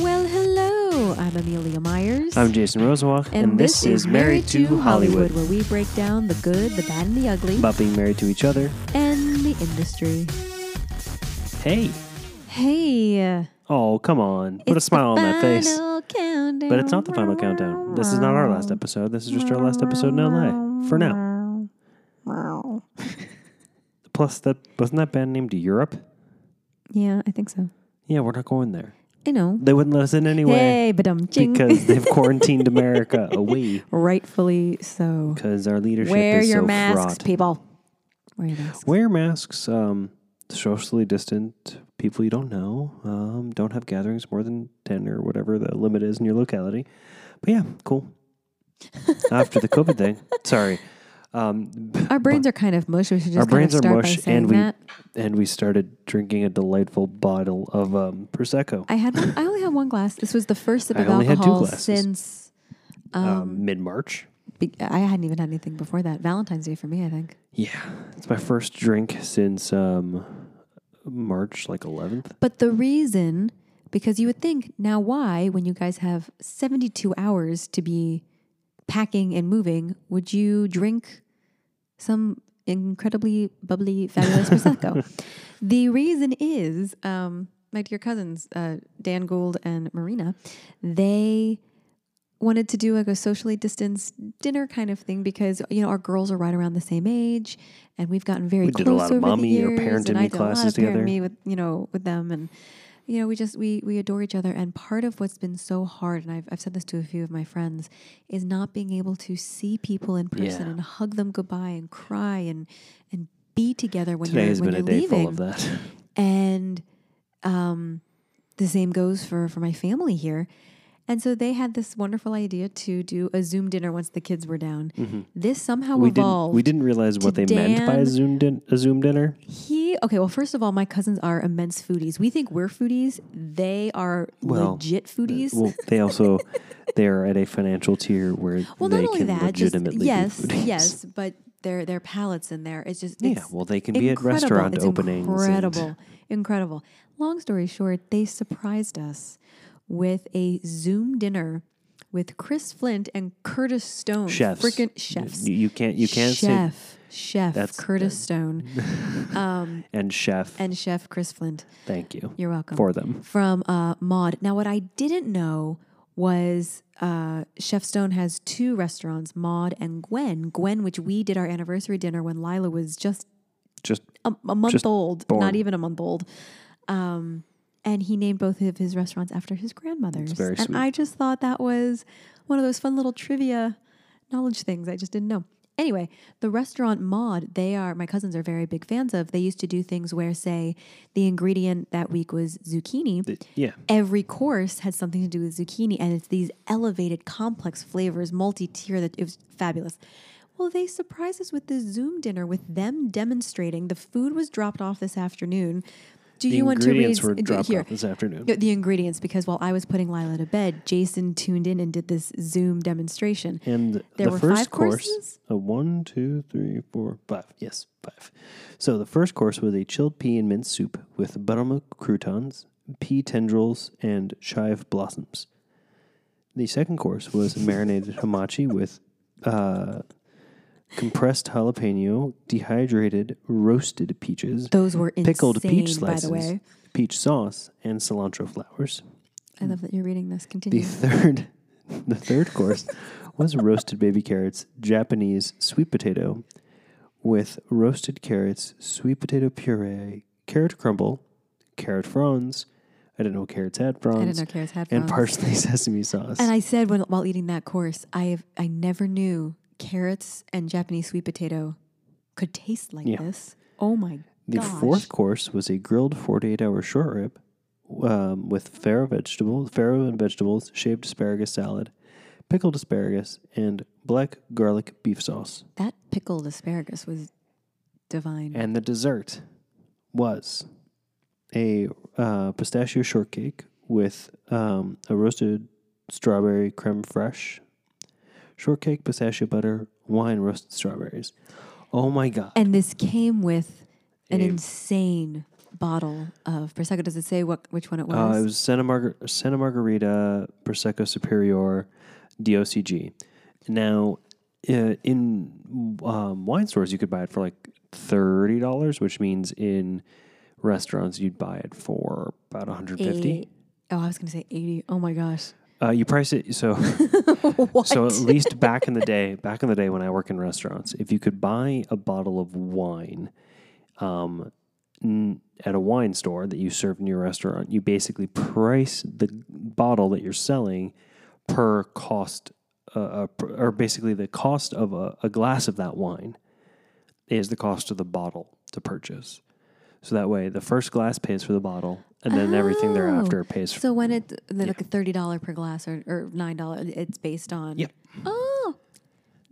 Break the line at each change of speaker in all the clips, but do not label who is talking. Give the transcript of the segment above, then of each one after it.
Well, hello. I'm Amelia Myers.
I'm Jason Rosenwalk,
and, this, is Married to Hollywood, where we break down the good, the bad, and the ugly,
about being married to each other.
and the industry.
Hey,
Hey.
oh come on, put a smile on that face.
Countdown.
But it's not the final countdown. This is not our last episode. This is just our last episode in LA for now. Wow. Plus, that wasn't that band named Europe.
Yeah, I think so.
Yeah, we're not going there.
I know.
They wouldn't let us in anyway
Hey,
because they've quarantined America away
Rightfully so.
because our leadership
Wear
is
your
so
masks,
fraught.
people. Wear your masks.
Wear masks. Um, socially distant people you don't know. Um, don't have gatherings more than ten or whatever the limit is in your locality. But yeah, cool. After the COVID thing, sorry. Um,
Our brains are kind of mush. We should just
our brains are mush, and we
that.
and we started drinking a delightful bottle of um, prosecco.
I had one, I only had one glass. This was the first sip
I
of
two
alcohol since
um, Mid March.
I hadn't even had anything before that. Valentine's Day for me, I think.
Yeah, it's my first drink since um, March like 11th.
But the reason, because you would think, now why, when you guys have 72 hours to be packing and moving, would you drink some incredibly bubbly, fabulous Prosecco? the reason is um, my dear cousins, uh, Dan Gould and Marina, they wanted to do like a socially distanced dinner kind of thing because you know our girls are right around the same age and we've gotten very
We
close
did a lot of
over the
mommy or
years,
parent
and I did a lot
classes
of
together.
me with you know with them and you know we just we we adore each other and part of what's been so hard and I've, I've said this to a few of my friends is not being able to see people in person
Yeah.
and hug them goodbye and cry and and be together when
Today
you're
has
when
been a
you're
day
leaving
full of that.
and um, the same goes for for my family here. And so they had this wonderful idea to do a Zoom dinner once the kids were down. This somehow
Mm-hmm. we didn't
evolved.
we didn't realize what they meant by a Zoom din- a Zoom dinner.
He okay. Well, first of all, my cousins are immense foodies. We think we're foodies. They are
Well,
legit foodies.
Well, they also they're at a financial tier where
Well,
they
not only
can
that, just
legitimately
yes,
be
yes, but their their palates in there. It's just
Yeah, well, they can be at restaurant
It's
openings. and-
Incredible, incredible. Long story short, they surprised us with a Zoom dinner with Chris Flint and Curtis Stone.
chefs,
freaking chefs.
You, you can't you can't say
chef, chef
That's-
Curtis Stone, um,
and chef.
and chef Chris Flint.
thank you
You're welcome
for them.
from uh, Maude. Now, what I didn't know was uh, Chef Stone has two restaurants, Maude and Gwen. Gwen, which we did our anniversary dinner when Lila was just
Just
a, a month
Just
old,
born.
not even a month old. Um, and he named both of his restaurants after his grandmothers.
very
and
sweet.
I just thought that was one of those fun little trivia knowledge things I just didn't know. Anyway, the restaurant Maude, they are my cousins are very big fans of. They used to do things where, say, the ingredient that week was zucchini
th- yeah.
every course had something to do with zucchini and it's these elevated complex flavors multi-tier that it was fabulous well they surprised us with this zoom dinner with them demonstrating the food was dropped off this afternoon do
The
you want to read the
ingredients were dropped
here
off this afternoon.
the- the ingredients because while I was putting Lila to bed, Jason tuned in and did this Zoom demonstration.
And
There
the
were
first
five
course,
courses?
a one, two, three, four, five. Yes, five. So the first course was a chilled pea and mint soup with buttermilk croutons, pea tendrils, and chive blossoms. The second course was marinated hamachi with uh, compressed jalapeno, dehydrated roasted peaches,
Those were insane,
pickled peach
by
slices,
the way.
peach sauce, and cilantro flowers.
I love that you're reading this. Continue.
The third, the third course was roasted baby carrots, Japanese sweet potato, with roasted carrots, sweet potato puree, carrot crumble, carrot fronds. I didn't know carrots had fronds.
I didn't know carrots had
and parsley sesame sauce.
And I said when while eating that course, I have, I never knew carrots and Japanese sweet potato could taste like
Yeah.
this. Oh my god.
the
gosh.
fourth course was a grilled 48-hour short rib um, with farro vegetables, farro and vegetables, shaved asparagus salad, pickled asparagus, and black garlic beef sauce.
that pickled asparagus was divine.
And the dessert was a uh, pistachio shortcake with um, a roasted strawberry creme fraiche, shortcake, pistachio butter, wine, roasted strawberries. Oh my God.
And this came with an insane bottle of prosecco? Does it say what which one it was?
Uh, it was Santa, Margar- Santa Margarita Prosecco Superior DOCG. Now, uh, in um, wine stores, you could buy it for like thirty dollars, which means in restaurants you'd buy it for about one hundred fifty.
Oh, I was going to say 80. Oh my gosh.
Uh, you price it so so at least back in the day, back in the day when I work in restaurants, if you could buy a bottle of wine um, n- at a wine store that you serve in your restaurant, you basically price the bottle that you're selling per cost, uh, uh, or basically the cost of a, a glass of that wine is the cost of the bottle to purchase. So that way, the first glass pays for the bottle, and then everything
Oh.
thereafter pays. for
So when it like a thirty dollar per glass or, or nine dollar, it's based on.
Yep.
Oh,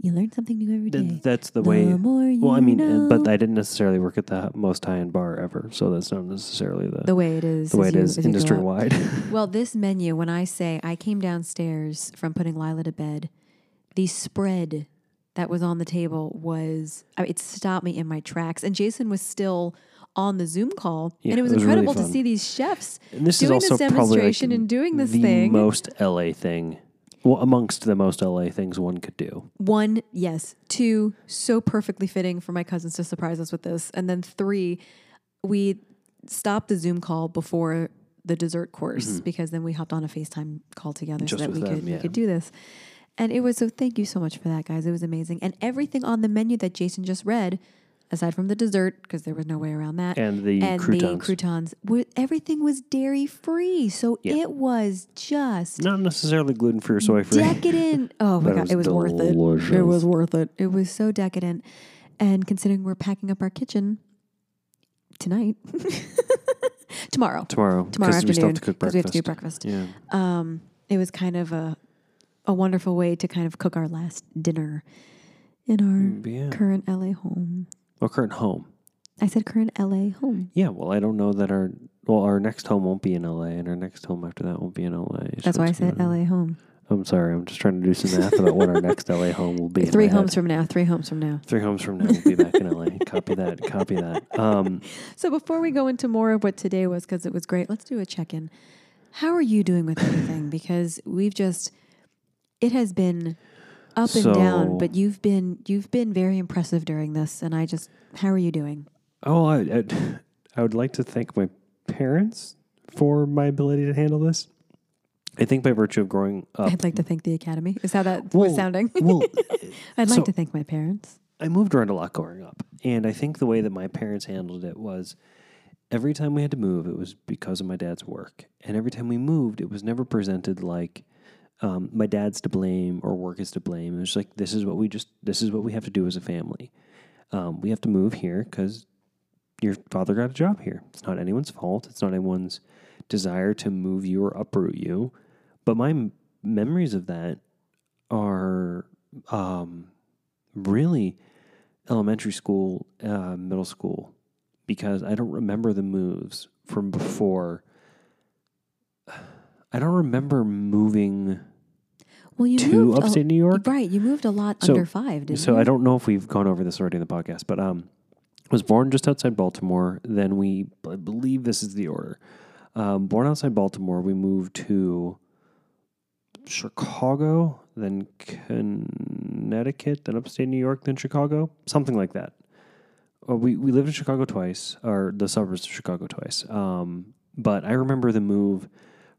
you learn something new every day.
Th- that's the way.
more
well, I
you
mean, uh, but
know.
I didn't necessarily work at the most high end bar ever, so that's not necessarily the
the way it is.
the way
as
it
you-
is
as you go
industry wide.
Well, this menu, when I say I came downstairs from putting Lila to bed, the spread that was on the table was I it stopped me in my tracks. And Jason was still on the Zoom call,
Yeah,
and it was
it was really
incredible to see these chefs
and this
doing
is also
this
probably like
demonstration and doing this
the
thing.
most LA thing. Well, amongst the most LA things one could do.
One, yes. Two, so perfectly fitting for my cousins to surprise us with this. And then three, we stopped the Zoom call before the dessert course because then we hopped on a FaceTime call together
Mm-hmm. Just
so that we
them,
could we could do this. And it was so thank you so much for that, guys. It was amazing. And everything on the menu that Jason just read, aside from the dessert, because there was no way around that,
And the
and
croutons.
the croutons, everything was dairy free. So
Yeah.
it was just
Not necessarily gluten free or soy free.
decadent. Oh my god,
was
it was worth it. It was worth it. It was so decadent. And considering we're packing up our kitchen tonight, tomorrow,
Tomorrow,
tomorrow
because we still
afternoon,
have to cook
because
breakfast.
we have to do breakfast.
Yeah,
Um, it was kind of a a wonderful way to kind of cook our last dinner in our
Mm, yeah.
current LA home.
Current home.
I said current LA home.
Yeah. Well, I don't know that our well our next home won't be in LA, and our next home after that won't be in LA.
That's
so
why I said
gonna-
LA home.
I'm sorry. I'm just trying to do some math about what our next LA home will be. in
Three
my head.
homes from now. Three homes from now.
Three homes from now, we'll be back in LA. Copy that. Copy that. Um,
So before we go into more of what today was, because it was great, let's do a check in. How are you doing with everything? because we've just, it has been up and down, but you've been you've been very impressive during this, and I just, how are you doing?
oh, I, I, I would like to thank my parents for my ability to handle this. I think by virtue of growing up,
I'd like to thank the Academy. Is how that was sounding?
well, uh,
I'd
so-
like to thank my parents.
I moved around a lot growing up, and I think the way that my parents handled it was every time we had to move, it was because of my dad's work, and every time we moved, it was never presented like um, my dad's to blame or work is to blame. It was like this is what we just this is what we have to do as a family. Um, we have to move here because your father got a job here. It's not anyone's fault. It's not anyone's desire to move you or uproot you. But my m- memories of that are um, really elementary school, uh, middle school, because I don't remember the moves from before. I don't remember moving
Well, you
to
a-
upstate New York.
right. You moved a lot
So-
under five, didn't
So
you?
I don't know if we've gone over this already in the podcast, but um, was born just outside Baltimore. Then we, I believe this is the order. Um, born outside Baltimore, we moved to Chicago, then Connecticut, then upstate New York, then Chicago, something like that. Uh, we we lived in Chicago twice, or the suburbs of Chicago twice. Um, but I remember the move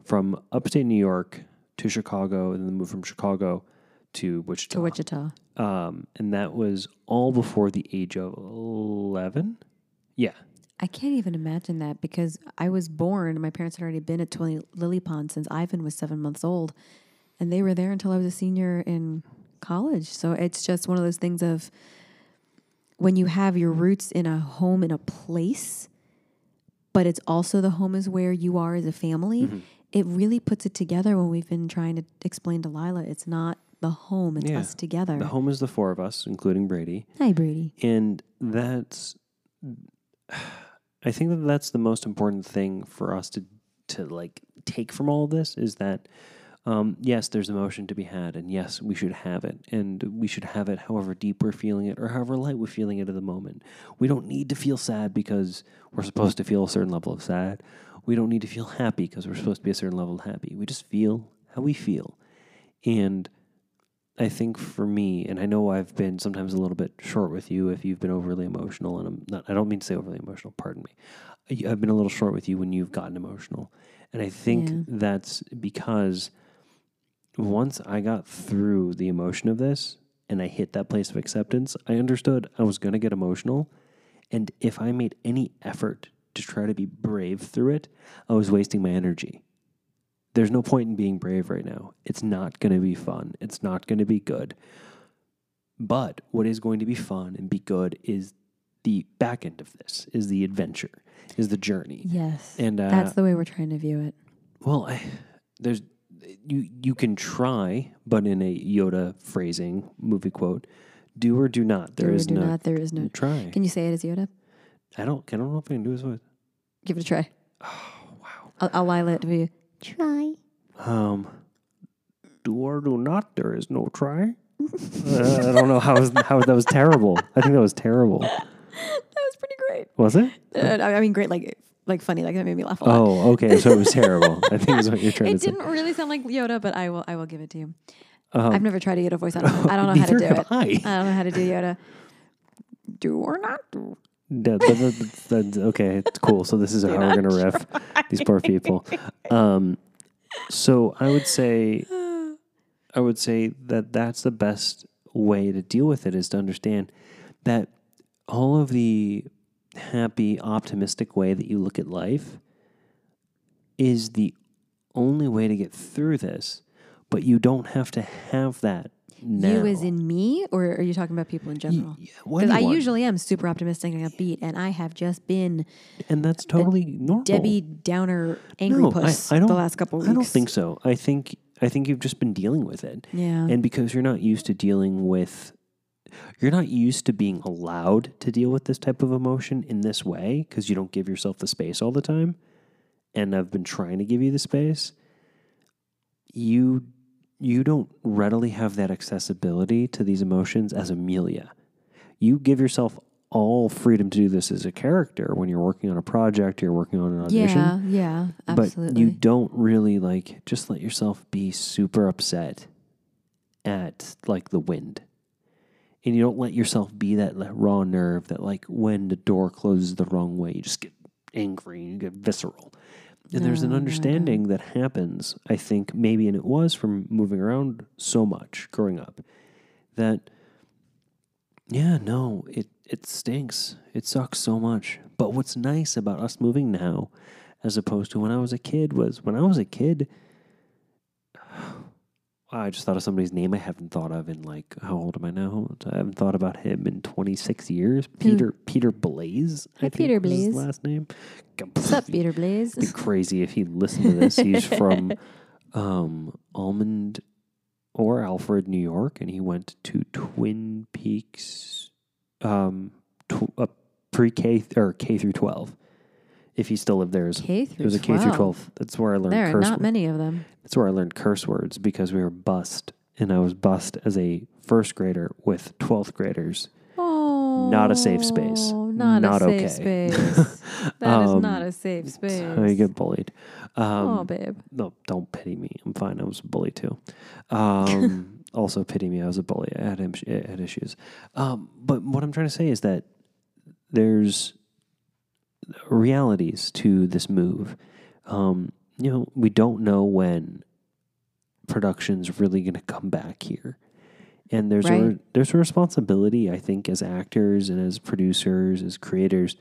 from upstate New York to Chicago, and then the move from Chicago to Wichita.
to Wichita.
Um, and that was all before the age of 11. Yeah.
I can't even imagine that because I was born. My parents had already been at 20 Lily Pond since Ivan was seven months old, and they were there until I was a senior in college. So it's just one of those things of when you have your roots in a home in a place, but it's also the home is where you are as a family.
Mm-hmm.
It really puts it together when we've been trying to explain to Lila it's not the home, it's
Yeah.
us together.
The home is the four of us, including Brady.
Hi, Brady.
And that's, I think that that's the most important thing for us to, to like take from all of this is that Um, yes, there's emotion to be had, and yes, we should have it, and we should have it however deep we're feeling it or however light we're feeling it at the moment. We don't need to feel sad because we're supposed to feel a certain level of sad. We don't need to feel happy because we're supposed to be a certain level of happy. We just feel how we feel. And I think for me, and I know I've been sometimes a little bit short with you if you've been overly emotional, and I'm not, I don't mean to say overly emotional, pardon me. I've been a little short with you when you've gotten emotional. And I think
Yeah.
that's because once I got through the emotion of this and I hit that place of acceptance, I understood I was going to get emotional. And if I made any effort to try to be brave through it, I was wasting my energy. There's no point in being brave right now. It's not going to be fun. It's not going to be good. But what is going to be fun and be good is the back end of this, is the adventure, is the journey.
Yes.
And uh,
That's the way we're trying to view it.
well, I, there's you you can try, but in a Yoda phrasing movie quote, do or do not. There
Do or
is
do
no
not, there is no.
try.
Can you say it as Yoda?
I don't. I don't know if I can do his voice.
Give it a try.
Oh wow.
I'll, I'll Lila it for you. Try.
Um, do or do not. There is no try. uh, I don't know how was, how that was terrible. I think that was terrible.
That was pretty great.
Was it?
Uh, I I mean, great, like like funny, like that made me laugh a lot.
Oh, okay. So it was terrible. I think is what you're trying
it
to say.
didn't really sound like Yoda, but I will I will give it to you.
Um,
I've never tried to get a Yoda voice. I don't know, I don't know how to do it.
I.
I don't know how to do Yoda. Do or not do.
That's okay. It's cool. So this is how we're gonna riff these poor people. Um, so I would say, I would say that that's the best way to deal with it is to understand that all of the happy, optimistic way that you look at life is the only way to get through this. But you don't have to have that now.
You as in me, or are you talking about people in general? Because I
anyone.
usually am super optimistic and upbeat, and I have just been
and that's totally normal.
Debbie Downer angry
No, I-
puss
I don't-
the last couple of weeks.
I don't think so. I think I think you've just been dealing with it.
Yeah.
And because you're not used to dealing with you're not used to being allowed to deal with this type of emotion in this way because you don't give yourself the space all the time. And I've been trying to give you the space. You you don't readily have that accessibility to these emotions as Amelia. You give yourself all freedom to do this as a character when you're working on a project, you're working on an audition
yeah, yeah, absolutely.
but you don't really like just let yourself be super upset at like the wind and you don't let yourself be that raw nerve that like when the door closes the wrong way you just get angry and you get visceral and there's an
oh, no.
understanding that happens i think maybe and it was from moving around so much growing up that yeah no it it stinks it sucks so much but what's nice about us moving now as opposed to when I was a kid was when I was a kid. I just thought of somebody's name I haven't thought of in like how old am I now? I haven't thought about him in 26 years. Peter Peter Blaze. I
Hi,
think
Peter Blaze.
last name.
What's up, Peter Blaze?
It'd be crazy if he listened to this. He's from um, Almond or Alfred, New York, and he went to Twin Peaks, um, tw- uh, pre K or K through 12. If he still lived there, as
K
it
through
was a K through 12. That's where I learned
There are
curse.
not many of them.
That's where I learned curse words because we were bussed, and I was bussed as a first grader with 12th graders.
Oh,
Not a safe space.
Not,
Not
a
okay.
safe space. That is
Um,
not a safe space.
How you get bullied. Um,
oh, babe.
no, don't pity me. I'm fine. I was a bully too. Um, also, pity me. I was a bully. I had, I had issues. Um, but what I'm trying to say is that there's realities to this move. Um, you know, we don't know when production's really going to come back here. And there's a there's a responsibility, I think, as actors and as producers, as creators.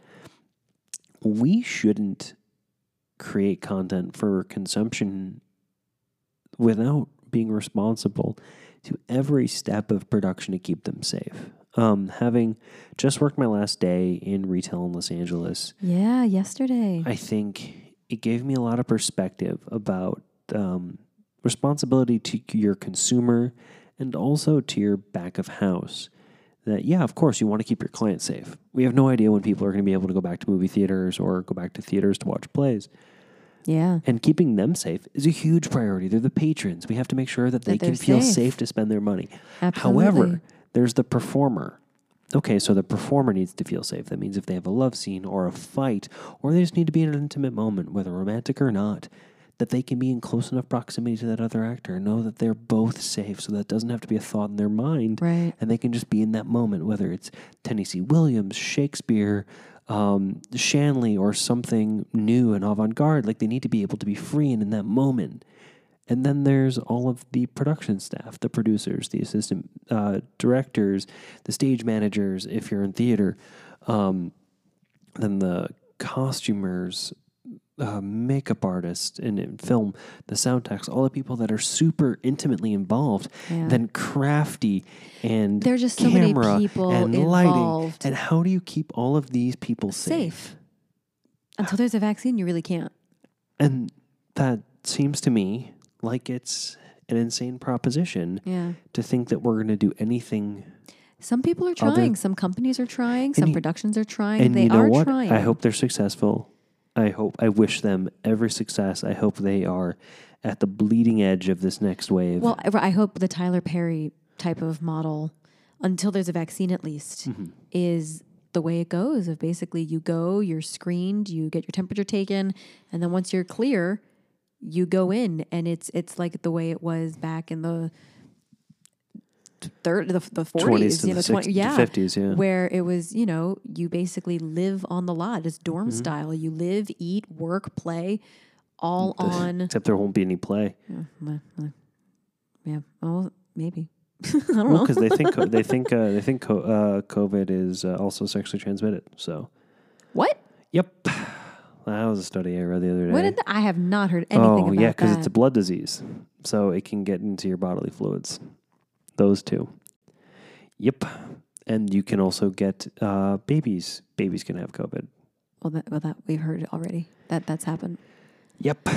We shouldn't create content for consumption without being responsible to every step of production to keep them safe. Um, having just worked my last day in retail in Los Angeles,
Yeah, yesterday.
I think it gave me a lot of perspective about um, responsibility to your consumer and also to your back of house. That, yeah, of course, you want to keep your client safe. We have no idea when people are going to be able to go back to movie theaters or go back to theaters to watch plays.
Yeah.
And keeping them safe is a huge priority. They're the patrons. We have to make sure that they
That
can
they're
feel
safe.
safe to spend their money.
Absolutely.
However, there's the performer. Okay, so the performer needs to feel safe. That means if they have a love scene or a fight, or they just need to be in an intimate moment, whether romantic or not, that they can be in close enough proximity to that other actor and know that they're both safe so that doesn't have to be a thought in their mind.
Right.
And they can just be in that moment, whether it's Tennessee Williams, Shakespeare, um, Shanley, or something new and avant garde. Like they need to be able to be free and in that moment. And then there's all of the production staff, the producers, the assistant uh, directors, the stage managers, if you're in theater, um, then the costumers, uh, makeup artists, and in film, the sound techs, all the people that are super intimately involved,
Yeah.
then crafty and
There are just so many people
and lighting.
involved.
And how do you keep all of these people safe?
Safe. Until there's a vaccine, you really can't.
And that seems to me like it's an insane proposition
Yeah.
to think that we're going to do anything.
Some people are
Other-
trying. Some companies are trying. Some
you-
productions are trying.
And
they
you know
are
what?
trying.
I hope they're successful. I hope I wish them every success. I hope they are at the bleeding edge of this next wave.
Well, I I hope the Tyler Perry type of model, until there's a vaccine at least,
Mm-hmm.
is the way it goes. Of basically, you go, you're screened, you get your temperature taken, and then once you're clear, you go in, and it's it's like the way it was back in the third, the the
20s
forties,
to
you know,
the
20,
60s,
yeah,
50s, yeah.
where it was, you know, you basically live on the lot. It's dorm
Mm-hmm.
style. You live, eat, work, play, all on.
Except there won't be any play.
Yeah, yeah. Oh, maybe. I don't know.
Well, because they think they think uh, they think uh, COVID is uh, also sexually transmitted. So,
What?
yep, that was a study I read the other day.
What did th- I have not heard anything
oh
about
yeah, because it's a blood disease, so it can get into your bodily fluids. Those two. Yep, and you can also get uh, babies. Babies can have COVID.
well, that, well, that we've heard already. That that's happened.
Yep,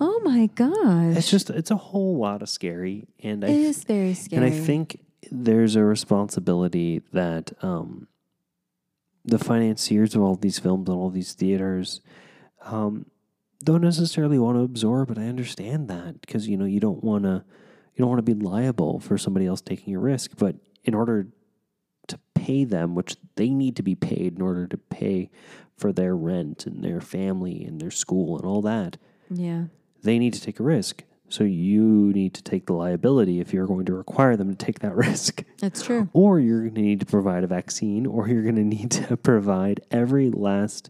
Oh my gosh!
it's just it's a whole lot of scary, and I
it is very scary.
And I think there's a responsibility that um, the financiers of all these films and all these theaters um, don't necessarily want to absorb. but I understand that because you know you don't want to you don't want to be liable for somebody else taking a risk. But in order to pay them, which they need to be paid in order to pay for their rent and their family and their school and all that,
yeah,
they need to take a risk. So you need to take the liability if you're going to require them to take that risk.
that's true.
Or you're going to need to provide a vaccine, or you're going to need to provide every last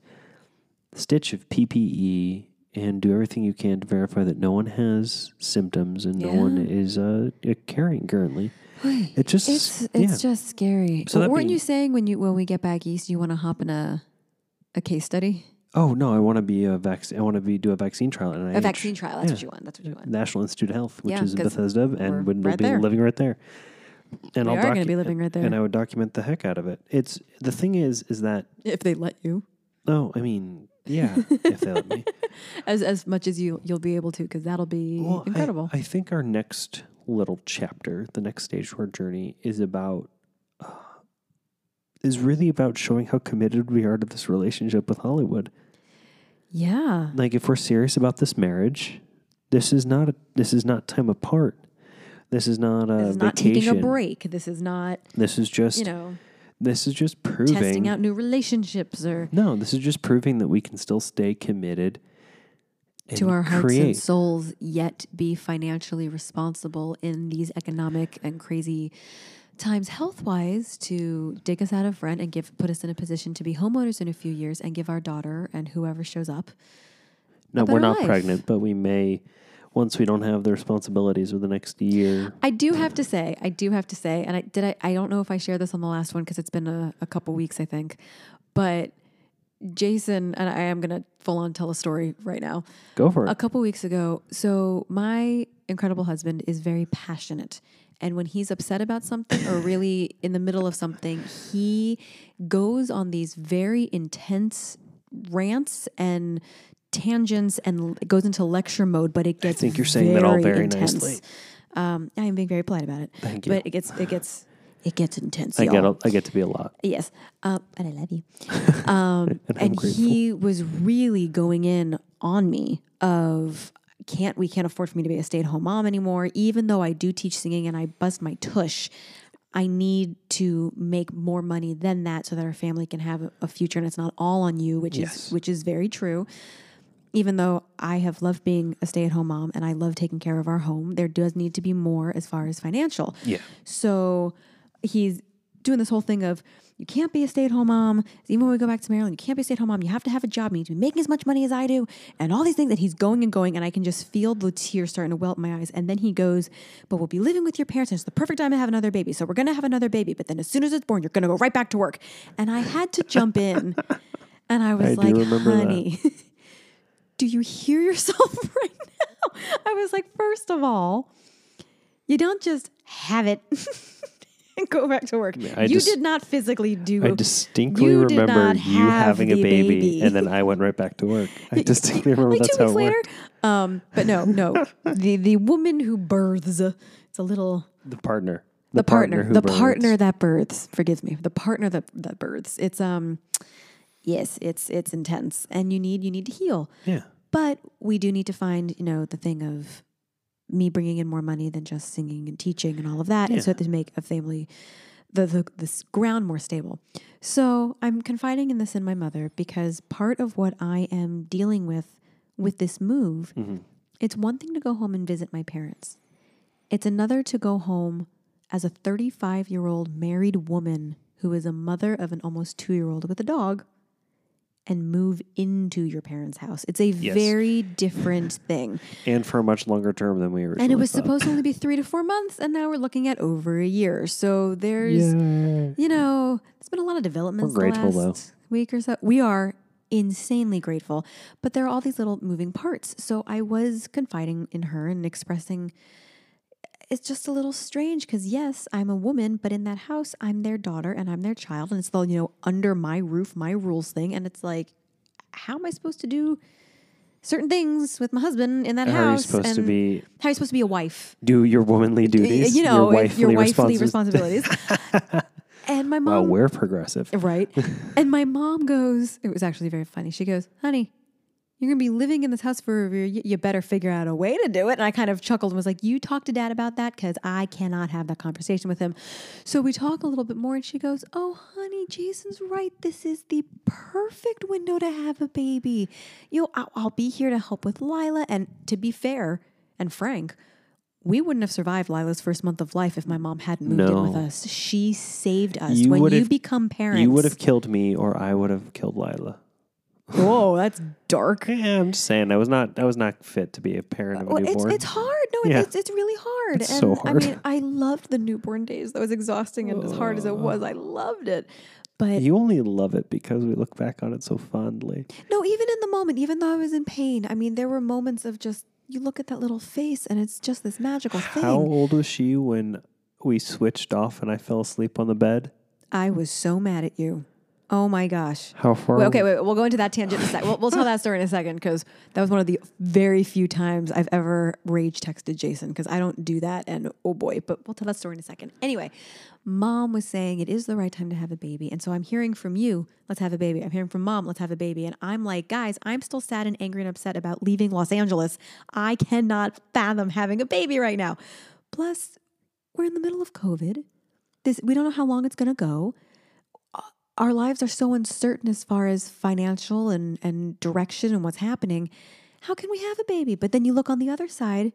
stitch of PPE and do everything you can to verify that no one has symptoms and no one is uh, carrying currently. It just,
It's
yeah.
just scary.
So that
weren't
being-
you saying when you when we get back east, you want to hop in a a case study,
oh no, I want to be a vaccine. I want to be do a vaccine trial. And
a vaccine trial? That's what
Yeah.
you want. That's what you want.
National Institute of Health, which
Yeah,
is in
'cause
Bethesda,
we're
and would
right
be
there.
living right there. And
We
I'll
are gonna
docu-
be living right there.
and I would document the heck out of it. It's the thing is, is that
If they let you,
oh, I mean, yeah, if they let me.
as as much as you you'll be able to, because that'll be
Well, I-
incredible.
I, think our next little chapter, the next stage of our journey, is about uh, is really about showing how committed we are to this relationship with Hollywood.
yeah,
Like, if we're serious about this marriage, this is not a, this is not time apart. This is not a
this is not
vacation.
taking a break. This is not
This is just
you know
this is just proving
testing out new relationships or
No, this is just proving that we can still stay committed
to our hearts
create.
and souls, yet be financially responsible in these economic and crazy times, health wise, to dig us out of rent and give put us in a position to be homeowners in a few years and give our daughter and whoever shows up.
No, we're not
life.
pregnant, but we may once we don't have the responsibilities of the next year.
I do have to say, I do have to say, and I did. I, I don't know if I shared this on the last one because it's been a, a couple weeks, I think, but. Jason and I am gonna full on tell a story right now.
Go for it.
a couple weeks ago. So my incredible husband is very passionate. And when he's upset about something or really in the middle of something, he goes on these very intense rants and tangents and it goes into lecture mode, but it gets I
think you're saying that all
very intense.
nicely.
Um, I am being very polite about it.
Thank you.
But it gets it gets it gets intense.
I get
y'all.
a, I get to be a lot.
Yes, um, and I love you. Um,
And
and he was really going in on me of can't we can't afford for me to be a stay-at-home mom anymore even though I do teach singing and I bust my tush I need to make more money than that so that our family can have a future and it's not all on you which
Yes.
is which is very true even though I have loved being a stay-at-home mom and I love taking care of our home there does need to be more as far as financial
Yeah.
so he's doing this whole thing of you can't be a stay at home mom. Even when we go back to Maryland, you can't be a stay at home mom. You have to have a job. You need to be making as much money as I do, and all these things. that he's going and going, and I can just feel the tears starting to well up in my eyes. And then he goes, "But we'll be living with your parents, and it's the perfect time to have another baby. So we're gonna have another baby. But then as soon as it's born, you're gonna go right back to work." And I had to jump in, and I was
I
like. "Honey." Do you hear yourself right now? I was like, first of all, you don't just have it and go back to work.
I
you
just-
did not physically do.
I distinctly
you
remember you having a baby,
baby.
and then I went right back to work. I distinctly remember
like
that's
two
how it
later.
worked.
Um, but no, no. the the woman who births, it's a little
The partner.
the, partner,
who
the
births.
partner that births. Forgive me, the partner that that births. It's um, yes, it's it's intense, and you need you need to heal.
Yeah.
But we do need to find, you know, the thing of me bringing in more money than just singing and teaching and all of that, and so to make a family, the, the this ground more stable. So I'm confiding in this in my mother because part of what I am dealing with with this move,
Mhm.
it's one thing to go home and visit my parents. It's another to go home as a 35 year old married woman who is a mother of an almost two year old with a dog and move into your parents' house. It's a
Yes.
very different thing.
And for a much longer term than we originally
And it was
thought.
supposed to only be three to four months, and now we're looking at over a year. So there's,
Yeah.
you know, there's been a lot of developments
We're grateful,
the
though.
last week or so. We are insanely grateful, but there are all these little moving parts. So I was confiding in her and expressing it's just a little strange because yes, I'm a woman, but in that house, I'm their daughter and I'm their child, and it's the you know under my roof, my rules thing, and it's like, how am I supposed to do certain things with my husband in that house?
How are you
house?
supposed to be
how are you supposed to be a wife?
do your womanly duties?
you know,
your
if
wifely,
your wifely
responsi-
responsibilities. and my mom,
we're progressive.
right? and my mom goes, it was actually very funny. She goes, honey, you're going to be living in this house for. You better figure out a way to do it. And I kind of chuckled and was like, You talk to dad about that because I cannot have that conversation with him. So we talk a little bit more, and she goes, Oh, honey, Jason's right. This is the perfect window to have a baby. You know, I'll, I'll be here to help with Lila. And to be fair and frank, we wouldn't have survived Lila's first month of life if my mom hadn't moved in with us. She saved us.
You
when you
have-
become parents,
You would have killed me, or I would have killed Lila.
Whoa, that's dark.
Yeah, I'm just saying. I was not. I was not fit to be a parent of a
Well, it's
newborn.
it's hard. No,
Yeah.
it's it's really hard.
It's
and
so
I mean, I loved the newborn days. That was exhausting and as hard as it was, I loved it. But
you only love it because we look back on it so fondly.
no, even in the moment, even though I was in pain, I mean, there were moments of just you look at that little face and it's just this magical thing.
How old was she when we switched off and I fell asleep on the bed?
I was so mad at you. Oh my gosh.
How far?
Wait, okay, wait, we'll go into that tangent in a second. We'll, we'll tell that story in a second because that was one of the very few times I've ever rage texted Jason because I don't do that. And oh boy, but we'll tell that story in a second. Anyway, mom was saying it is the right time to have a baby. And so I'm hearing from you, let's have a baby. I'm hearing from mom, let's have a baby. And I'm like, guys, I'm still sad and angry and upset about leaving Los Angeles. I cannot fathom having a baby right now. Plus, we're in the middle of COVID. This we don't know how long it's going to go our lives are so uncertain as far as financial and, and direction and what's happening. How can we have a baby? But then you look on the other side,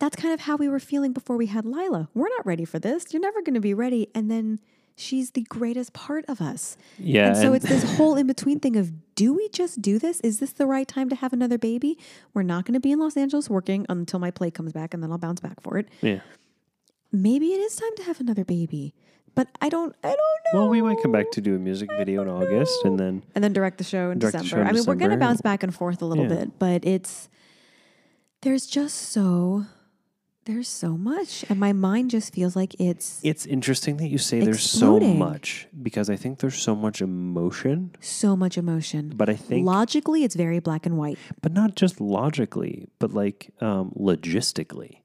that's kind of how we were feeling before we had Lila. We're not ready for this. You're never going to be ready. And then she's the greatest part of us.
Yeah,
and so
and-
it's this whole in between thing of do we just do this? Is this the right time to have another baby? We're not going to be in Los Angeles working until my play comes back and then I'll bounce back for it.
Yeah.
Maybe it is time to have another baby. But I don't I don't know.
Well, we might come back to do a music video in August, and then
and then direct the show in
Direct the
December.
show in
I mean, we're going to bounce back and forth a little
Yeah.
bit, but it's there's just so there's so much, and my mind just feels like it's
it's interesting that you say there's so
Exploding.
much because I think there's so much emotion,
so much emotion.
but I think,
Logically, it's very black and white.
but not just logically, but like um, logistically,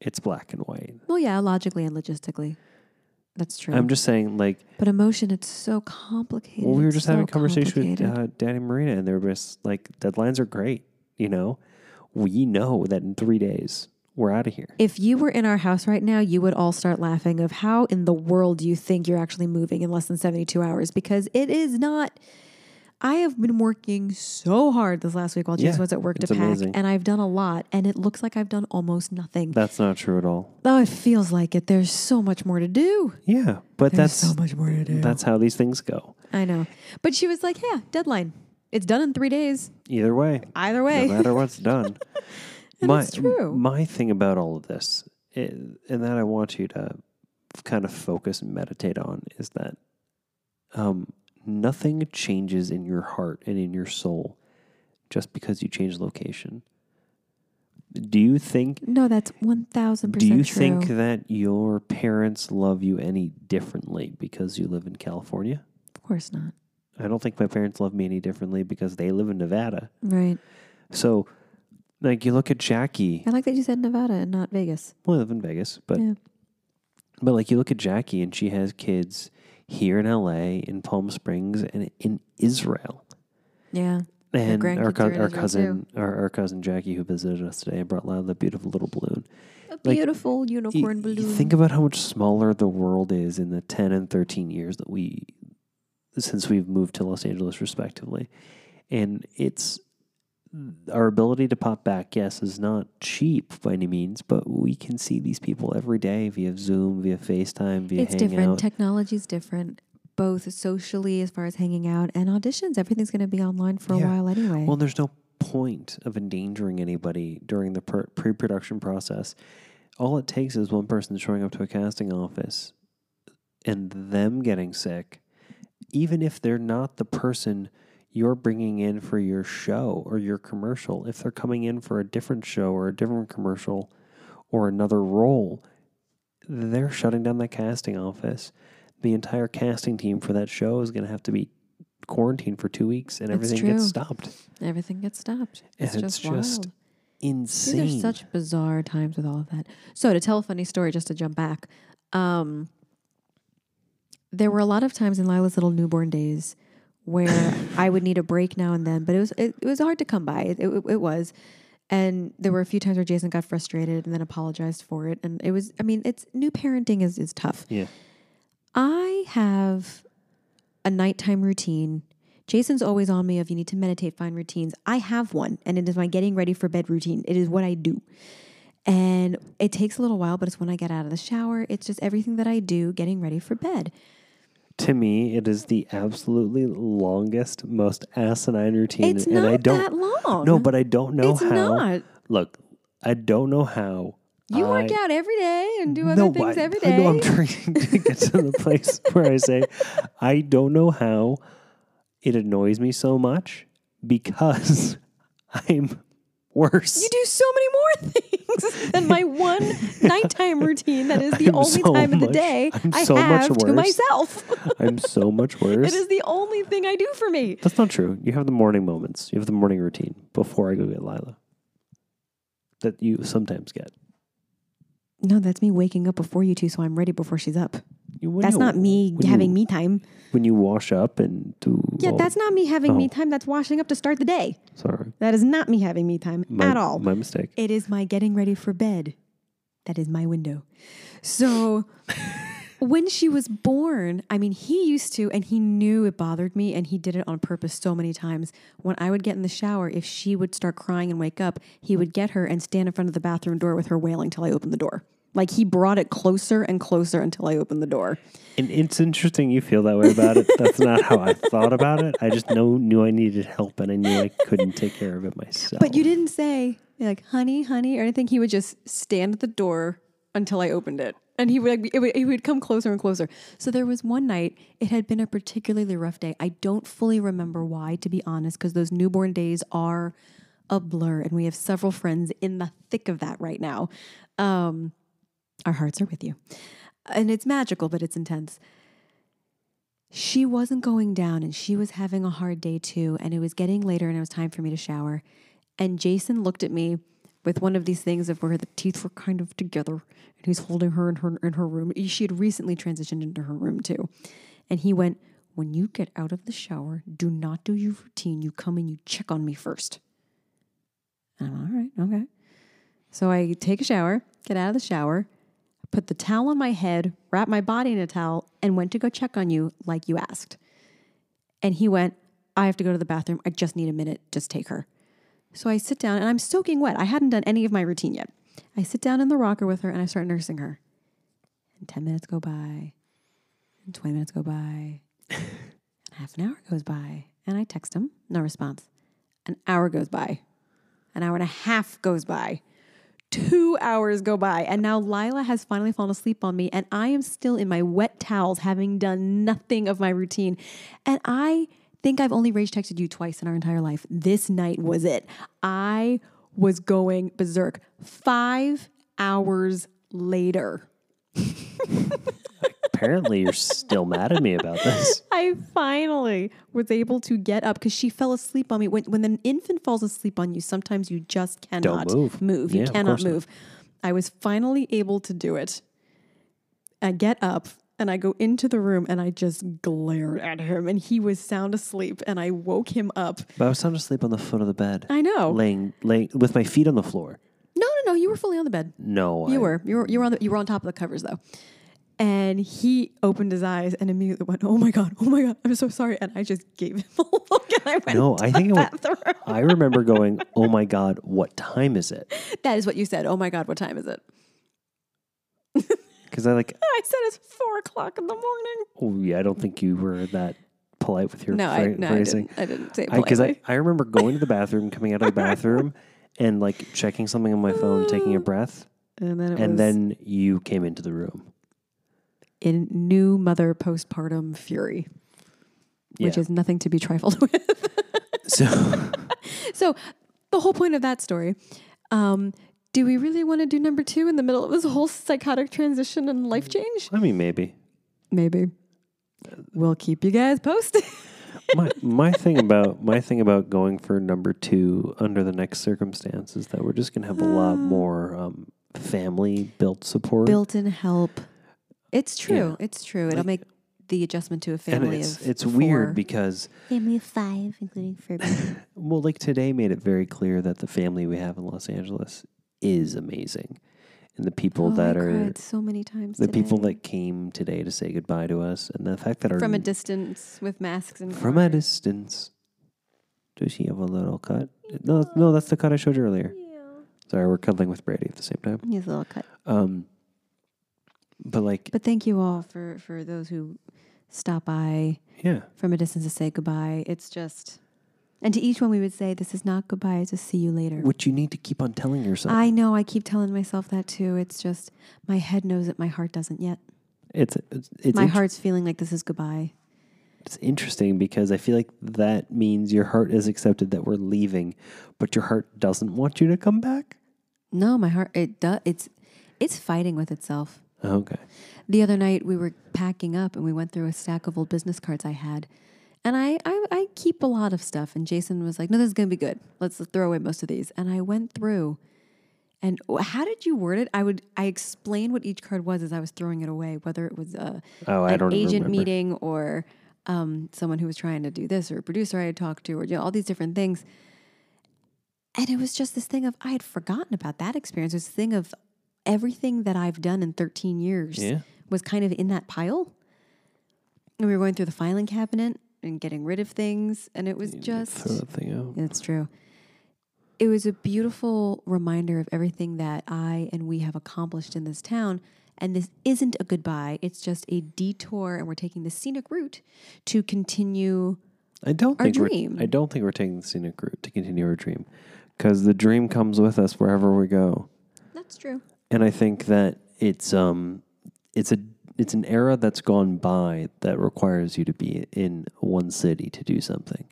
it's black and white.
Well, yeah, logically and logistically, that's true.
I'm just saying, like,
but emotion, it's so complicated.
well, we were just
so
having a conversation with uh, Danny Marina, and they were just like, deadlines are great. You know, we know that in three days we're out of here.
If you were in our house right now, you would all start laughing of how in the world do you think you're actually moving in less than 72 hours? Because it is not. I have been working so hard this last week while Jason
Yeah,
was at work to pack,
amazing.
and I've done a lot, and it looks like I've done almost nothing.
That's not true at all.
Oh, it feels like it. There's so much more to do.
Yeah, but
There's
that's
so much more to do.
that's how these things go.
I know. But she was like, yeah, deadline. It's done in three days.
Either way,
Either way.
no matter what's done. My
it's true.
my thing about all of this, and that I want you to kind of focus and meditate on, is that um, nothing changes in your heart and in your soul just because you change location. Do you think?
no, that's 1000%
Do you
true.
think that your parents love you any differently because you live in California?
of course not.
I don't think my parents love me any differently because they live in Nevada.
Right.
So, like, you look at Jackie.
I like that you said Nevada and not Vegas.
Well, I live in Vegas, but
yeah.
but like you look at Jackie and she has kids here in L.A., in Palm Springs, and in Israel.
Yeah.
And our, co- our cousin, our, our cousin Jackie, who visited us today, brought Lila the beautiful little balloon.
A
Like,
beautiful unicorn
you
balloon.
think about how much smaller the world is in the ten and thirteen years that we since we've moved to Los Angeles, respectively, and it's our ability to pop back. Yes, is not cheap by any means, but we can see these people every day via Zoom, via FaceTime, via
it's different.
Hangout.
Technology's different, both socially as far as hanging out and auditions. Everything's going to be online for a while anyway.
Well, there's no point of endangering anybody during the pre-production process. All it takes is one person showing up to a casting office and them getting sick, even if they're not the person you're bringing in for your show or your commercial. If they're coming in for a different show or a different commercial or another role, they're shutting down that casting office. The entire casting team for that show is going to have to be quarantined for two weeks, and everything gets stopped.
Everything gets stopped.
And
It's,
it's
just.
Insane.
These are such bizarre times with all of that. So to tell a funny story, just to jump back, um, there were a lot of times in Lila's little newborn days where I would need a break now and then, but it was it, it was hard to come by. It, it, it was, and there were a few times where Jason got frustrated and then apologized for it, and it was. I mean, it's new parenting is is tough.
yeah.
I have a nighttime routine. Jason's always on me of you need to meditate, find routines. I have one, and it is my getting ready for bed routine. It is what I do. And it takes a little while, but it's when I get out of the shower. It's just everything that I do getting ready for bed.
To me, it is the absolutely longest, most asinine routine,
It's
and
not
I don't.
that long.
No, but I don't know
it's
how.
not.
Look, I don't know how.
You work out every day and do other
no,
things
I,
every
I know I'm trying to get to the place where I say, I don't know how it annoys me so much because I'm worse.
You do so many more things than my one nighttime routine that is the
I'm
only
so
time of the day
I'm
I
so much
have to myself.
I'm so much worse.
It is the only thing I do for me.
That's not true. You have the morning moments. You have the morning routine before I go get Lila. That you sometimes get.
No, that's me waking up before you two, so I'm ready before she's up.
You-
That's
you-
not me having
you,
me time.
When you wash up and do.
Yeah,
all-
that's not me having me
Oh.
time. That's washing up to start the day.
Sorry.
That is not me having me time
My,
at all.
My mistake.
It is my getting ready for bed. That is my window. So when she was born, I mean, he used to, and he knew it bothered me, and he did it on purpose so many times. When I would get in the shower, if she would start crying and wake up, he would get her and stand in front of the bathroom door with her wailing till I opened the door. Like he brought it closer and closer until I opened the door.
And it's interesting you feel that way about it. That's not how I thought about it. I just know knew I needed help and I knew I couldn't take care of it myself.
But you didn't say like honey, honey, or anything. He would just stand at the door until I opened it. And he would, like, it would, he would come closer and closer. So there was one night, it had been a particularly rough day. I don't fully remember why, to be honest, because those newborn days are a blur. And we have several friends in the thick of that right now. Um, our hearts are with you. And it's magical, but it's intense. She wasn't going down and she was having a hard day too. And it was getting later and it was time for me to shower. And Jason looked at me with one of these things of where the teeth were kind of together and he's holding her in her in her room. She had recently transitioned into her room too. And he went, When you get out of the shower, do not do your routine. You come and you check on me first. And I'm all right, okay. So I take a shower, get out of the shower, put the towel on my head, wrap my body in a towel, and went to go check on you like you asked. And he went, I have to go to the bathroom. I just need a minute. Just take her. So I sit down and I'm soaking wet. I hadn't done any of my routine yet. I sit down in the rocker with her and I start nursing her. And 10 minutes go by, and 20 minutes go by, and half an hour goes by. And I text him, no response. An hour goes by, an hour and a half goes by. Two hours go by, and now Lila has finally fallen asleep on me, and I am still in my wet towels, having done nothing of my routine. And I think I've only rage texted you twice in our entire life. This night was it. I was going berserk. Five hours later,
Apparently, you're still mad at me about this.
I finally was able to get up because she fell asleep on me. When, when an infant falls asleep on you, sometimes you just cannot
move.
Move. You
of
cannot
course not.
move. I was finally able to do it. I get up and I go into the room and I just glared at him and he was sound asleep and I woke him up.
But I was sound asleep on the foot of the bed,
I know.
laying, laying with my feet on the floor.
No, no, no. You were fully on the bed.
No,
You
I,
were. You were. You were on. The, you were on top of the covers though. And he opened his eyes and immediately went, "Oh my god! Oh my god! I'm so sorry!" And I just gave him a look, and I went,
No, I think it was. I remember going, "Oh my god, what time is it?"
That is what you said. Oh my god! What time is it?
Because I like,
I said it's four o'clock in the morning.
oh yeah, I don't think you were that polite with your
No,
phra-
I no, I
phrasing.
didn't. I didn't say it
Because I,
politely.
I, remember going to the bathroom, coming out of the bathroom, and like checking something on my phone, taking a um, breath,
and then it
and
was
then you came into the room.
In new mother postpartum fury, which
Yeah.
is nothing to be trifled with.
So
So the whole point of that story. Um, do we really want to do number two in the middle of this whole psychotic transition and life change?
I mean, maybe
Maybe. We'll keep you guys posted.
my my thing about my thing about going for number two under the next circumstance is that we're just gonna have a lot more um, family built support.
Built in help. It's true.
Yeah.
It's true. It'll
Like-
make the adjustment to a
and
family
it's
of
it's
four.
weird because
Family of five, including Furby.
well, like today made it very clear that the family we have in Los Angeles is amazing, and the people
Oh,
that
I
are
cried so many times.
the people that came today to say goodbye to us, and the fact that our
from a distance with masks and
from a distance. Does she have a little cut? No, no, that's the cut I showed you earlier. Sorry, we're cuddling with Brady at the same time.
He has a little cut.
Um, but like,
But thank you all for for those who stop by
yeah,
from a distance to say goodbye. It's just, and to each one we would say, "This is not goodbye. It's a see you later."
which you need to keep on telling yourself.
I know. I keep telling myself that too. It's just my head knows it. My heart doesn't yet.
it's it's it's,
my
int-
heart's feeling like this is goodbye.
it's interesting because I feel like that means your heart is accepted that we're leaving, but your heart doesn't want you to come back.
No, my heart. It does. It's it's fighting with itself.
Okay,
The other night we were packing up and we went through a stack of old business cards I had. And I, I, I keep a lot of stuff. And Jason was like, no, this is going to be good. Let's throw away most of these. And I went through and how did you word it? I would, I explained what each card was as I was throwing it away, whether it was a,
oh,
an agent
remember.
meeting or um, someone who was trying to do this or a producer I had talked to or you know, all these different things. And it was just this thing of, I had forgotten about that experience. This thing of everything that I've done in 13 years
Yeah,
was kind of in that pile. And we were going through the filing cabinet and getting rid of things. And it was just,
throw that thing out.
it's true. It was a beautiful reminder of everything that I and we have accomplished in this town. And this isn't a goodbye, it's just a detour. And we're taking the scenic route to continue.
I don't
Our
think
dream.
we're. I don't think we're taking the scenic route to continue our dream, because the dream comes with us wherever we go.
That's true.
And I think that it's um it's a it's an era that's gone by that requires you to be in one city to do something.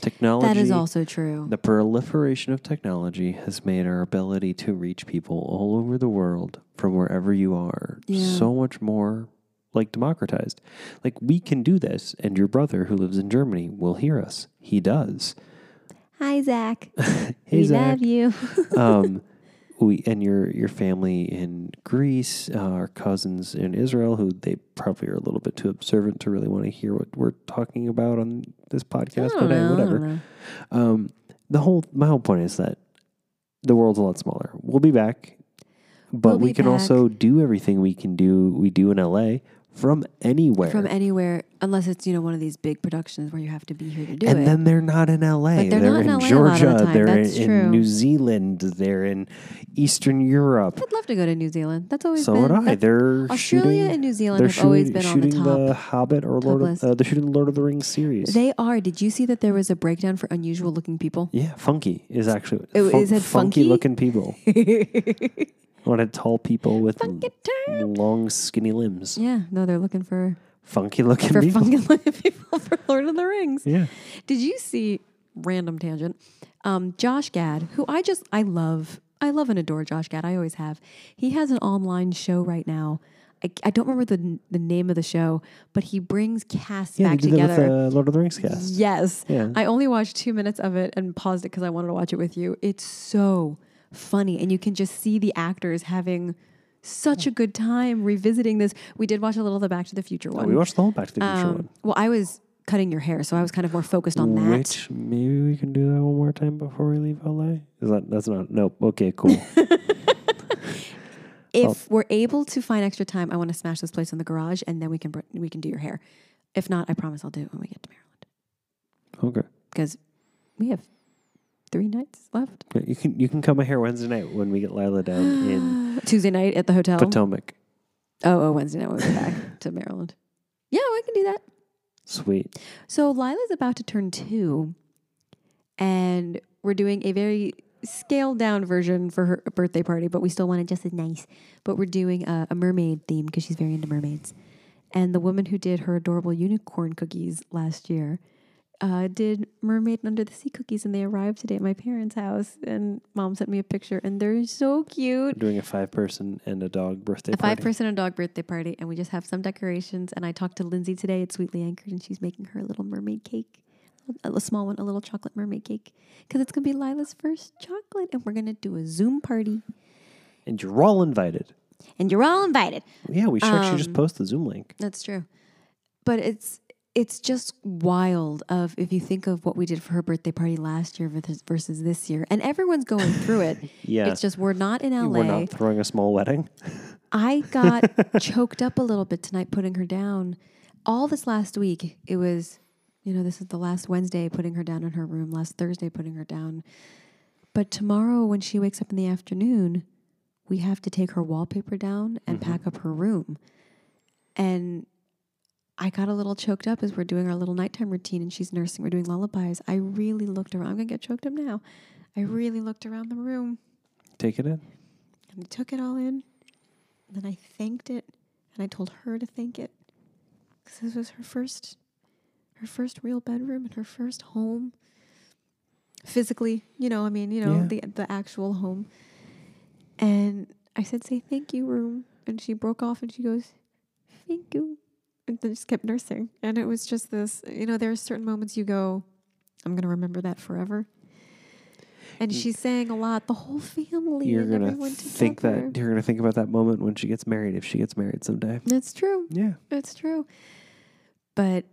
Technology
That is also true.
the proliferation of technology has made our ability to reach people all over the world from wherever you are
Yeah.
so much more like democratized. Like we can do this and your brother who lives in Germany will hear us. He does.
Hi, Zach.
Hey
we
Zach.
love you.
um, we and your your family in Greece, uh, our cousins in Israel, who they probably are a little bit too observant to really want to hear what we're talking about on this podcast today.
know,
Whatever. Um, the whole my whole point is that the world's a lot smaller. We'll be back, but
We'll
we can
back.
also do everything we can do. We do in LA from anywhere.
From anywhere, unless it's you know one of these big productions where you have to be here to do
and
it.
And then they're not in LA.
But they're
they're
not in
in
LA a lot of the
Georgia.
time.
They're
That's
in,
true.
New Zealand. They're in Eastern Europe.
I'd love to go to New Zealand. That's always
So
been
would I. They're
Australia
shooting.
and New Zealand have always
shooting,
been on the top.
the Hobbit or Lord of, uh, they're shooting Lord of the Rings series.
They are. Did you see that there was a breakdown for unusual looking people?
yeah, funky is actually
Oh, is it
funky
funky?
looking people. I wanted tall people with
Funky
long, skinny limbs.
Yeah, no, they're looking for
Funky looking
for
people.
funky looking people for Lord of the Rings.
Yeah.
Did you see random tangent? Um, Josh Gad, who I just I love, I love and adore Josh Gad. I always have. He has an online show right now. I, I don't remember the the name of the show, but he brings casts
Yeah,
back together.
with uh, Lord of the Rings cast.
Yes.
Yeah.
I only watched two minutes of it and paused it because I wanted to watch it with you. It's so funny. And you can just see the actors having such a good time revisiting this. We did watch a little of the Back to the Future
Oh,
one.
we watched the whole Back to the Future
Um,
one.
well, I was cutting your hair, so I was kind of more focused on that.
Which maybe we can do that one more time before we leave LA. Is that that's not nope. Okay, cool.
If we're able to find extra time, I want to smash this place in the garage, and then we can br- we can do your hair. If not, I promise I'll do it when we get to Maryland
okay.
because we have three nights left.
You can you can my hair Wednesday night when we get Lila down in
Tuesday night at the hotel.
Potomac.
Oh, oh, Wednesday night we'll go back to Maryland. Yeah, I can do that.
Sweet.
So Lila's about to turn two, and we're doing a very scaled down version for her birthday party, but we still want it just as nice. But we're doing a, a mermaid theme because she's very into mermaids. And the woman who did her adorable unicorn cookies last year uh, did mermaid under the sea cookies, and they arrived today at my parents' house. And mom sent me a picture, and they're so cute.
We're doing a five person and a dog birthday party.
A
party.
five person and dog birthday party, and we just have some decorations. And I talked to Lindsay today at Sweetly Anchored, and she's making her a little mermaid cake, a, a small one, a little chocolate mermaid cake, because it's gonna be Lila's first chocolate, and we're gonna do a Zoom party,
And you're all invited.
and you're all invited.
Yeah, we should actually just
Um,
post the Zoom link.
That's true, but it's it's just wild. Of if you think of what we did for her birthday party last year versus versus this year, and everyone's going through it.
Yeah.
It's just we're not in LA.
We're not throwing a small wedding.
I got choked up a little bit tonight putting her down. All this last week, it was, you know, this is the last Wednesday putting her down in her room, last Thursday putting her down. But tomorrow, when she wakes up in the afternoon, we have to take her wallpaper down and mm-hmm. pack up her room. And I got a little choked up as we're doing our little nighttime routine and she's nursing, we're doing lullabies. I really looked around. I'm going to get choked up now. I mm. really looked around the room
Take it in.
and I took it all in. And then I thanked it, and I told her to thank it because this was her first, her first real bedroom and her first home. Physically, you know, I mean, you know,
Yeah.
the the actual home. And I said, "Say thank you, room," and she broke off and she goes, "Thank you," and then just kept nursing. And it was just this, you know, there are certain moments you go, "I'm gonna remember that forever." And she's saying a lot. The whole family
You're gonna think that you're gonna think about that moment when she gets married, if she gets married someday.
That's true.
Yeah.
That's true. But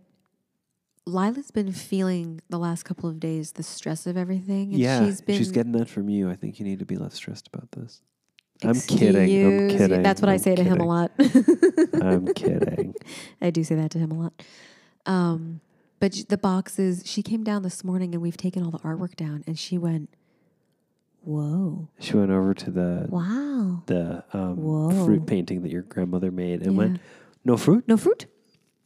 Lila's been feeling the last couple of days the stress of everything. And
yeah.
she's been
getting that from you. I think you need to be less stressed about this. I'm kidding. I'm
Excuse
kidding.
That's what I
I'm
say to him a
kidding.
lot.
I'm kidding.
I do say that to him a lot. Um, but the boxes, she came down this morning and we've taken all the artwork down and she went, Whoa.
She went over to the
Wow.
the um,
Whoa.
fruit painting that your grandmother made and went, "No fruit."
no fruit,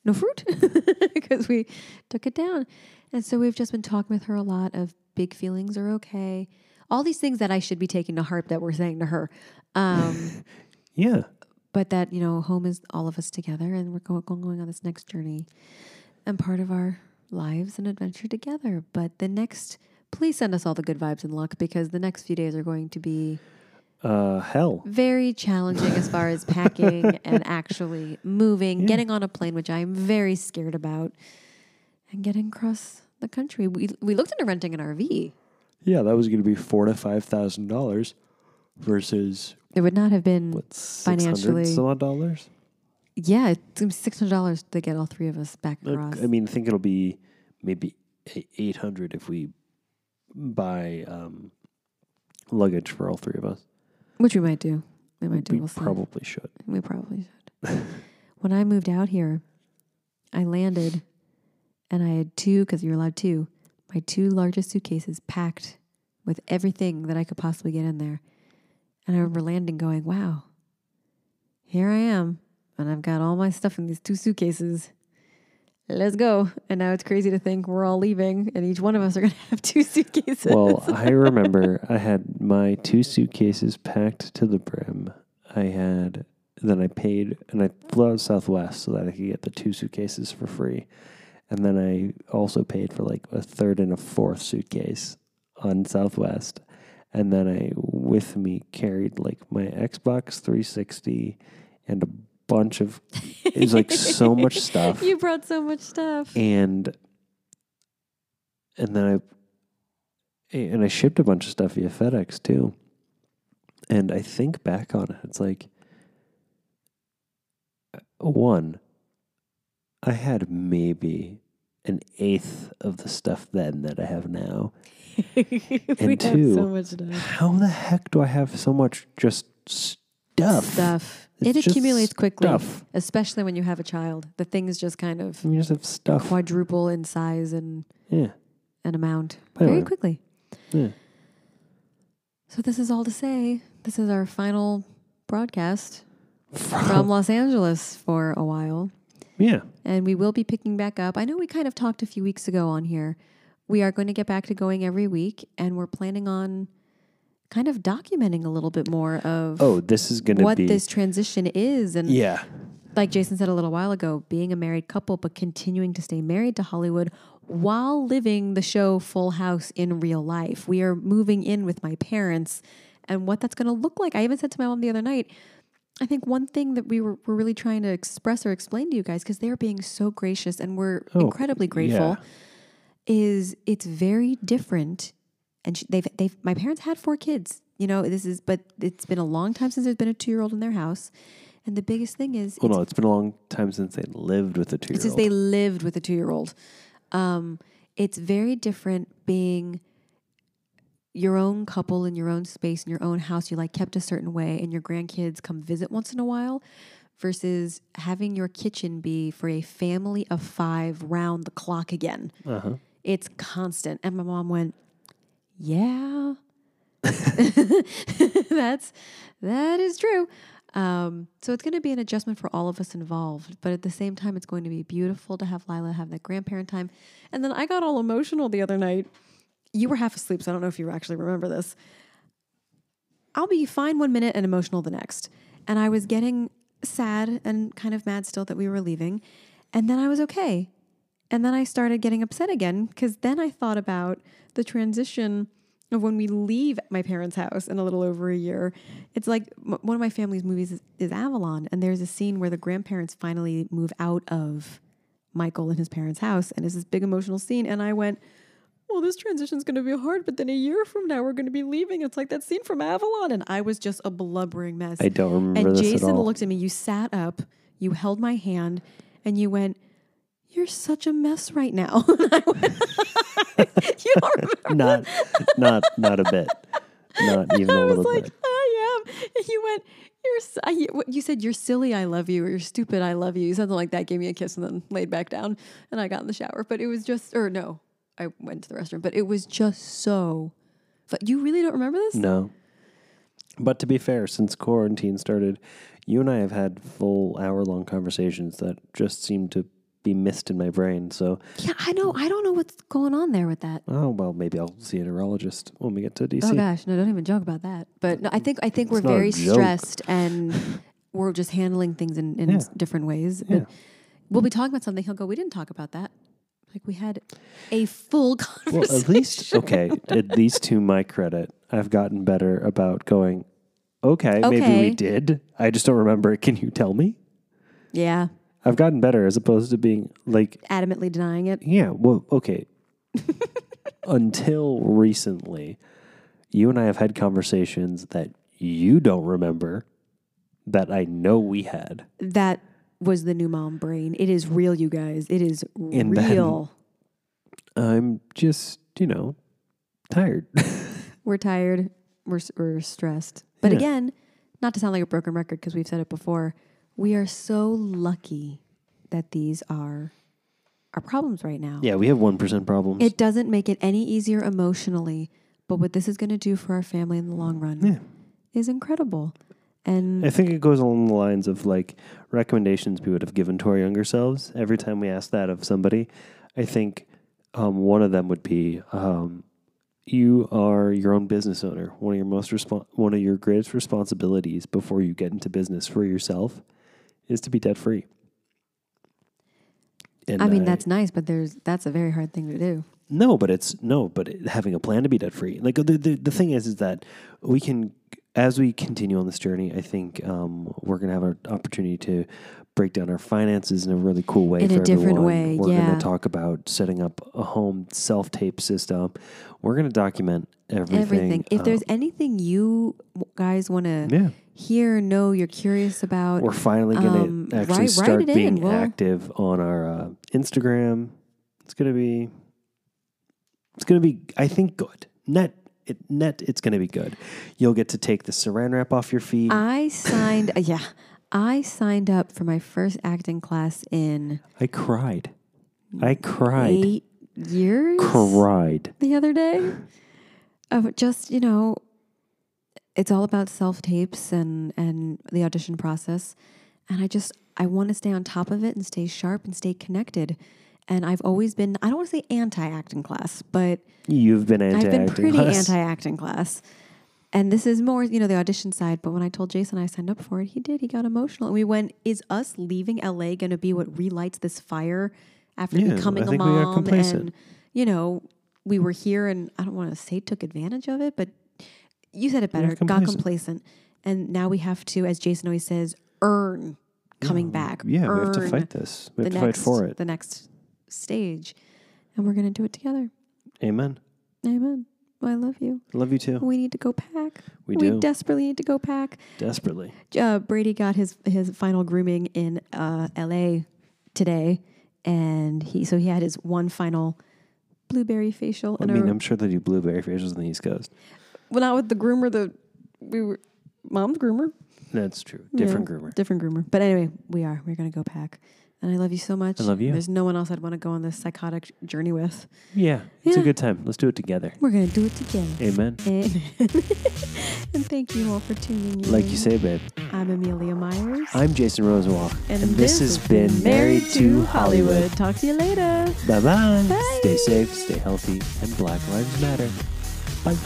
no fruit, because we took it down. And so we've just been talking with her a lot of big feelings are okay. All these things that I should be taking to heart that we're saying to her. Um,
Yeah.
but that, you know, home is all of us together and we're go- going on this next journey and part of our lives and adventure together. But the next, please send us all the good vibes and luck because the next few days are going to be
Uh, hell.
very challenging as far as packing and actually moving,
Yeah.
getting on a plane, which I am very scared about, and getting across the country. We we looked into renting an RV.
Yeah, that was going to be four to five thousand dollars versus
It would not have been
what
Financially-
some odd dollars.
yeah, it's gonna be six hundred dollars to get all three of us back
Look,
across.
I mean, I think it'll be maybe eight hundred if we buy um, luggage for all three of us.
Which we might do. We might do.
We
We'll see.
probably should.
We probably should. when I moved out here, I landed and I had two, because you're allowed two, my two largest suitcases packed with everything that I could possibly get in there. And I remember landing going, wow, here I am. And I've got all my stuff in these two suitcases. Let's go. And now it's crazy to think we're all leaving and each one of us are going to have two suitcases.
Well, I remember I had my two suitcases packed to the brim. I had then I paid and I flew out Southwest so that I could get the two suitcases for free. And then I also paid for like a third and a fourth suitcase on Southwest. And then I with me carried like my Xbox 360 and a bunch of it was like so much stuff
you brought so much stuff.
and and then I and I shipped a bunch of stuff via FedEx too. And I think back on it, it's like uh, one, I had maybe an eighth of the stuff then that I have now.
we
And two,
so much stuff.
How the heck do I have so much just stuff?
Stuff.
It's
it accumulates quickly,
stuff.
especially when you have a child. The things just kind of
You just have stuff.
quadruple in size and,
Yeah.
and amount very quickly.
Yeah.
So this is all to say. This is our final broadcast from Los Angeles for a while.
Yeah.
and we will be picking back up. I know we kind of talked a few weeks ago on here. We are going to get back to going every week, and we're planning on kind of documenting a little bit more of
Oh, this is gonna
what
be
this transition is. And
Yeah.
like Jason said a little while ago, being a married couple, but continuing to stay married to Hollywood while living the show Full House in real life. We are moving in with my parents and what that's going to look like. I even said to my mom the other night, I think one thing that we were, were really trying to express or explain to you guys, because they're being so gracious and we're
Oh,
incredibly grateful, is it's very different. And sh- they've, they've, my parents had four kids, you know, this is, but it's been a long time since there's been a two year old in their house. And the biggest thing is,
Well,
it's
no, it's been a long time since they lived with a two year old.
they lived with a two year old. Um, it's very different being your own couple in your own space in your own house. You like kept a certain way, and your grandkids come visit once in a while, versus having your kitchen be for a family of five round the clock again.
uh-huh.
It's constant. And my mom went, "Yeah, that's that is true." Um, so it's going to be an adjustment for all of us involved, but at the same time, it's going to be beautiful to have Lila have that grandparent time. And then I got all emotional the other night. You were half asleep, so I don't know if you actually remember this. I'll be fine one minute and emotional the next. And I was getting sad and kind of mad still that we were leaving. And then I was okay. And then I started getting upset again because then I thought about the transition of when we leave my parents' house in a little over a year. It's like m- one of my family's movies is, is Avalon, and there's a scene where the grandparents finally move out of Michael and his parents' house, and it's this big emotional scene. And I went, well, this transition's going to be hard, but then a year from now we're going to be leaving. It's like that scene from Avalon, and I was just a blubbering mess.
I don't remember
and Jason
at all.
looked at me. You sat up, you held my hand, and you went, "You're such a mess right now." Went, you don't remember?
not, not, not a bit. Not even
I
a
was
little
like,
bit.
"I am." And you went, "You're." you- said, "You're silly. I love you," or "You're stupid. I love you." You something like that. Gave me a kiss and then laid back down, and I got in the shower. But it was just, or no, I went to the restroom. But it was just so. But you really don't remember this?
No. But to be fair, since quarantine started, you and I have had full hour long conversations that just seem to be missed in my brain. So,
Yeah, I know. I don't know what's going on there with that.
oh well, maybe I'll see a neurologist when we get to DC.
Oh gosh, no, don't even joke about that. But no, I think I think we're
It's a
very stressed and we're just handling things in, in
Yeah.
different ways.
Yeah.
But we'll be talking about something. He'll go, "We didn't talk about that." Like we had a full conversation.
Well, at least okay. At least to my credit, I've gotten better about going. Okay, maybe we did. I just don't remember. Can you tell me?
yeah,
I've gotten better as opposed to being like,
adamantly denying it.
yeah, well, okay. Until recently, you and I have had conversations that you don't remember that I know we had.
That was the new mom brain. It is real, you guys. It is
And
real.
I'm just, you know, tired.
we're tired. we're, we're stressed. But
Yeah.
again, not to sound like a broken record because we've said it before, we are so lucky that these are our problems right now.
Yeah, we have 1% problems.
It doesn't make it any easier emotionally, but what this is going to do for our family in the long run
Yeah.
is incredible. And
I think it goes along the lines of like recommendations we would have given to our younger selves every time we ask that of somebody. I think um, one of them would be um, you are your own business owner. One of your most one of your greatest responsibilities before you get into business for yourself is to be debt free.
I mean, that's nice, but there's that's a very hard thing to do.
No, but it's no, but it, having a plan to be debt free. Like the, the the thing is, is that we can, as we continue on this journey, I think um, we're gonna have an opportunity to break down our finances in a really cool way.
In
for
a different
everyone.
way,
We're
yeah.
gonna talk about setting up a home self tape system. We're gonna document everything.
Everything. If
um,
there's anything you guys want to
yeah,
hear, know, you're curious about,
we're finally gonna
um,
actually
write- write
start
it in.
being
We'll-
active on our uh, Instagram. It's gonna be. It's gonna be. I think good. Net. It, net. It's gonna be good. You'll get to take the Saran wrap off your feet.
I signed. uh, yeah, I signed up for my first acting class in
I cried. I cried.
eight years.
Cried.
the other day of just you know it's all about self tapes and and the audition process and i just i want to stay on top of it and stay sharp and stay connected and i've always been i don't want to say anti-acting class but
You've been anti
i've been pretty anti-acting class and this is more you know the audition side but when i told jason i signed up for it he did he got emotional and we went is us leaving la going to be what relights this fire after
Yeah,
becoming a mom
complacent.
and you know we were here and I don't want to say took advantage of it, but you said it better,
got
got
complacent.
complacent. And now we have to, as Jason always says, earn coming back.
Yeah, we have to fight this. We have to
next,
fight for it.
The next stage. And we're going to do it together.
Amen.
Amen. I love you.
I love you too.
We need to go pack.
We do.
desperately need to go pack.
Desperately.
Uh, Brady got his his final grooming in uh, L.A. today, and he so he had his one final blueberry facial.
I mean, I'm sure they do blueberry facials on the East Coast.
well, not with the groomer. The we were mom's groomer,
That's true. Different
Yeah,
groomer.
different groomer. But anyway, we are. We're gonna go pack, and I love you so much.
I love you.
There's no one else I'd want to go on this psychotic journey with.
Yeah, it's
Yeah.
a good time. Let's do it together.
We're gonna do it together.
Amen.
Amen. and thank you all for tuning in.
Like you say, babe.
I'm Amelia Myers.
I'm Jason Rosenwalk,
and,
this, has been Married to Hollywood.
Talk to you later.
Bye bye.
Bye.
Stay safe, stay healthy, and Black Lives Matter. Bye.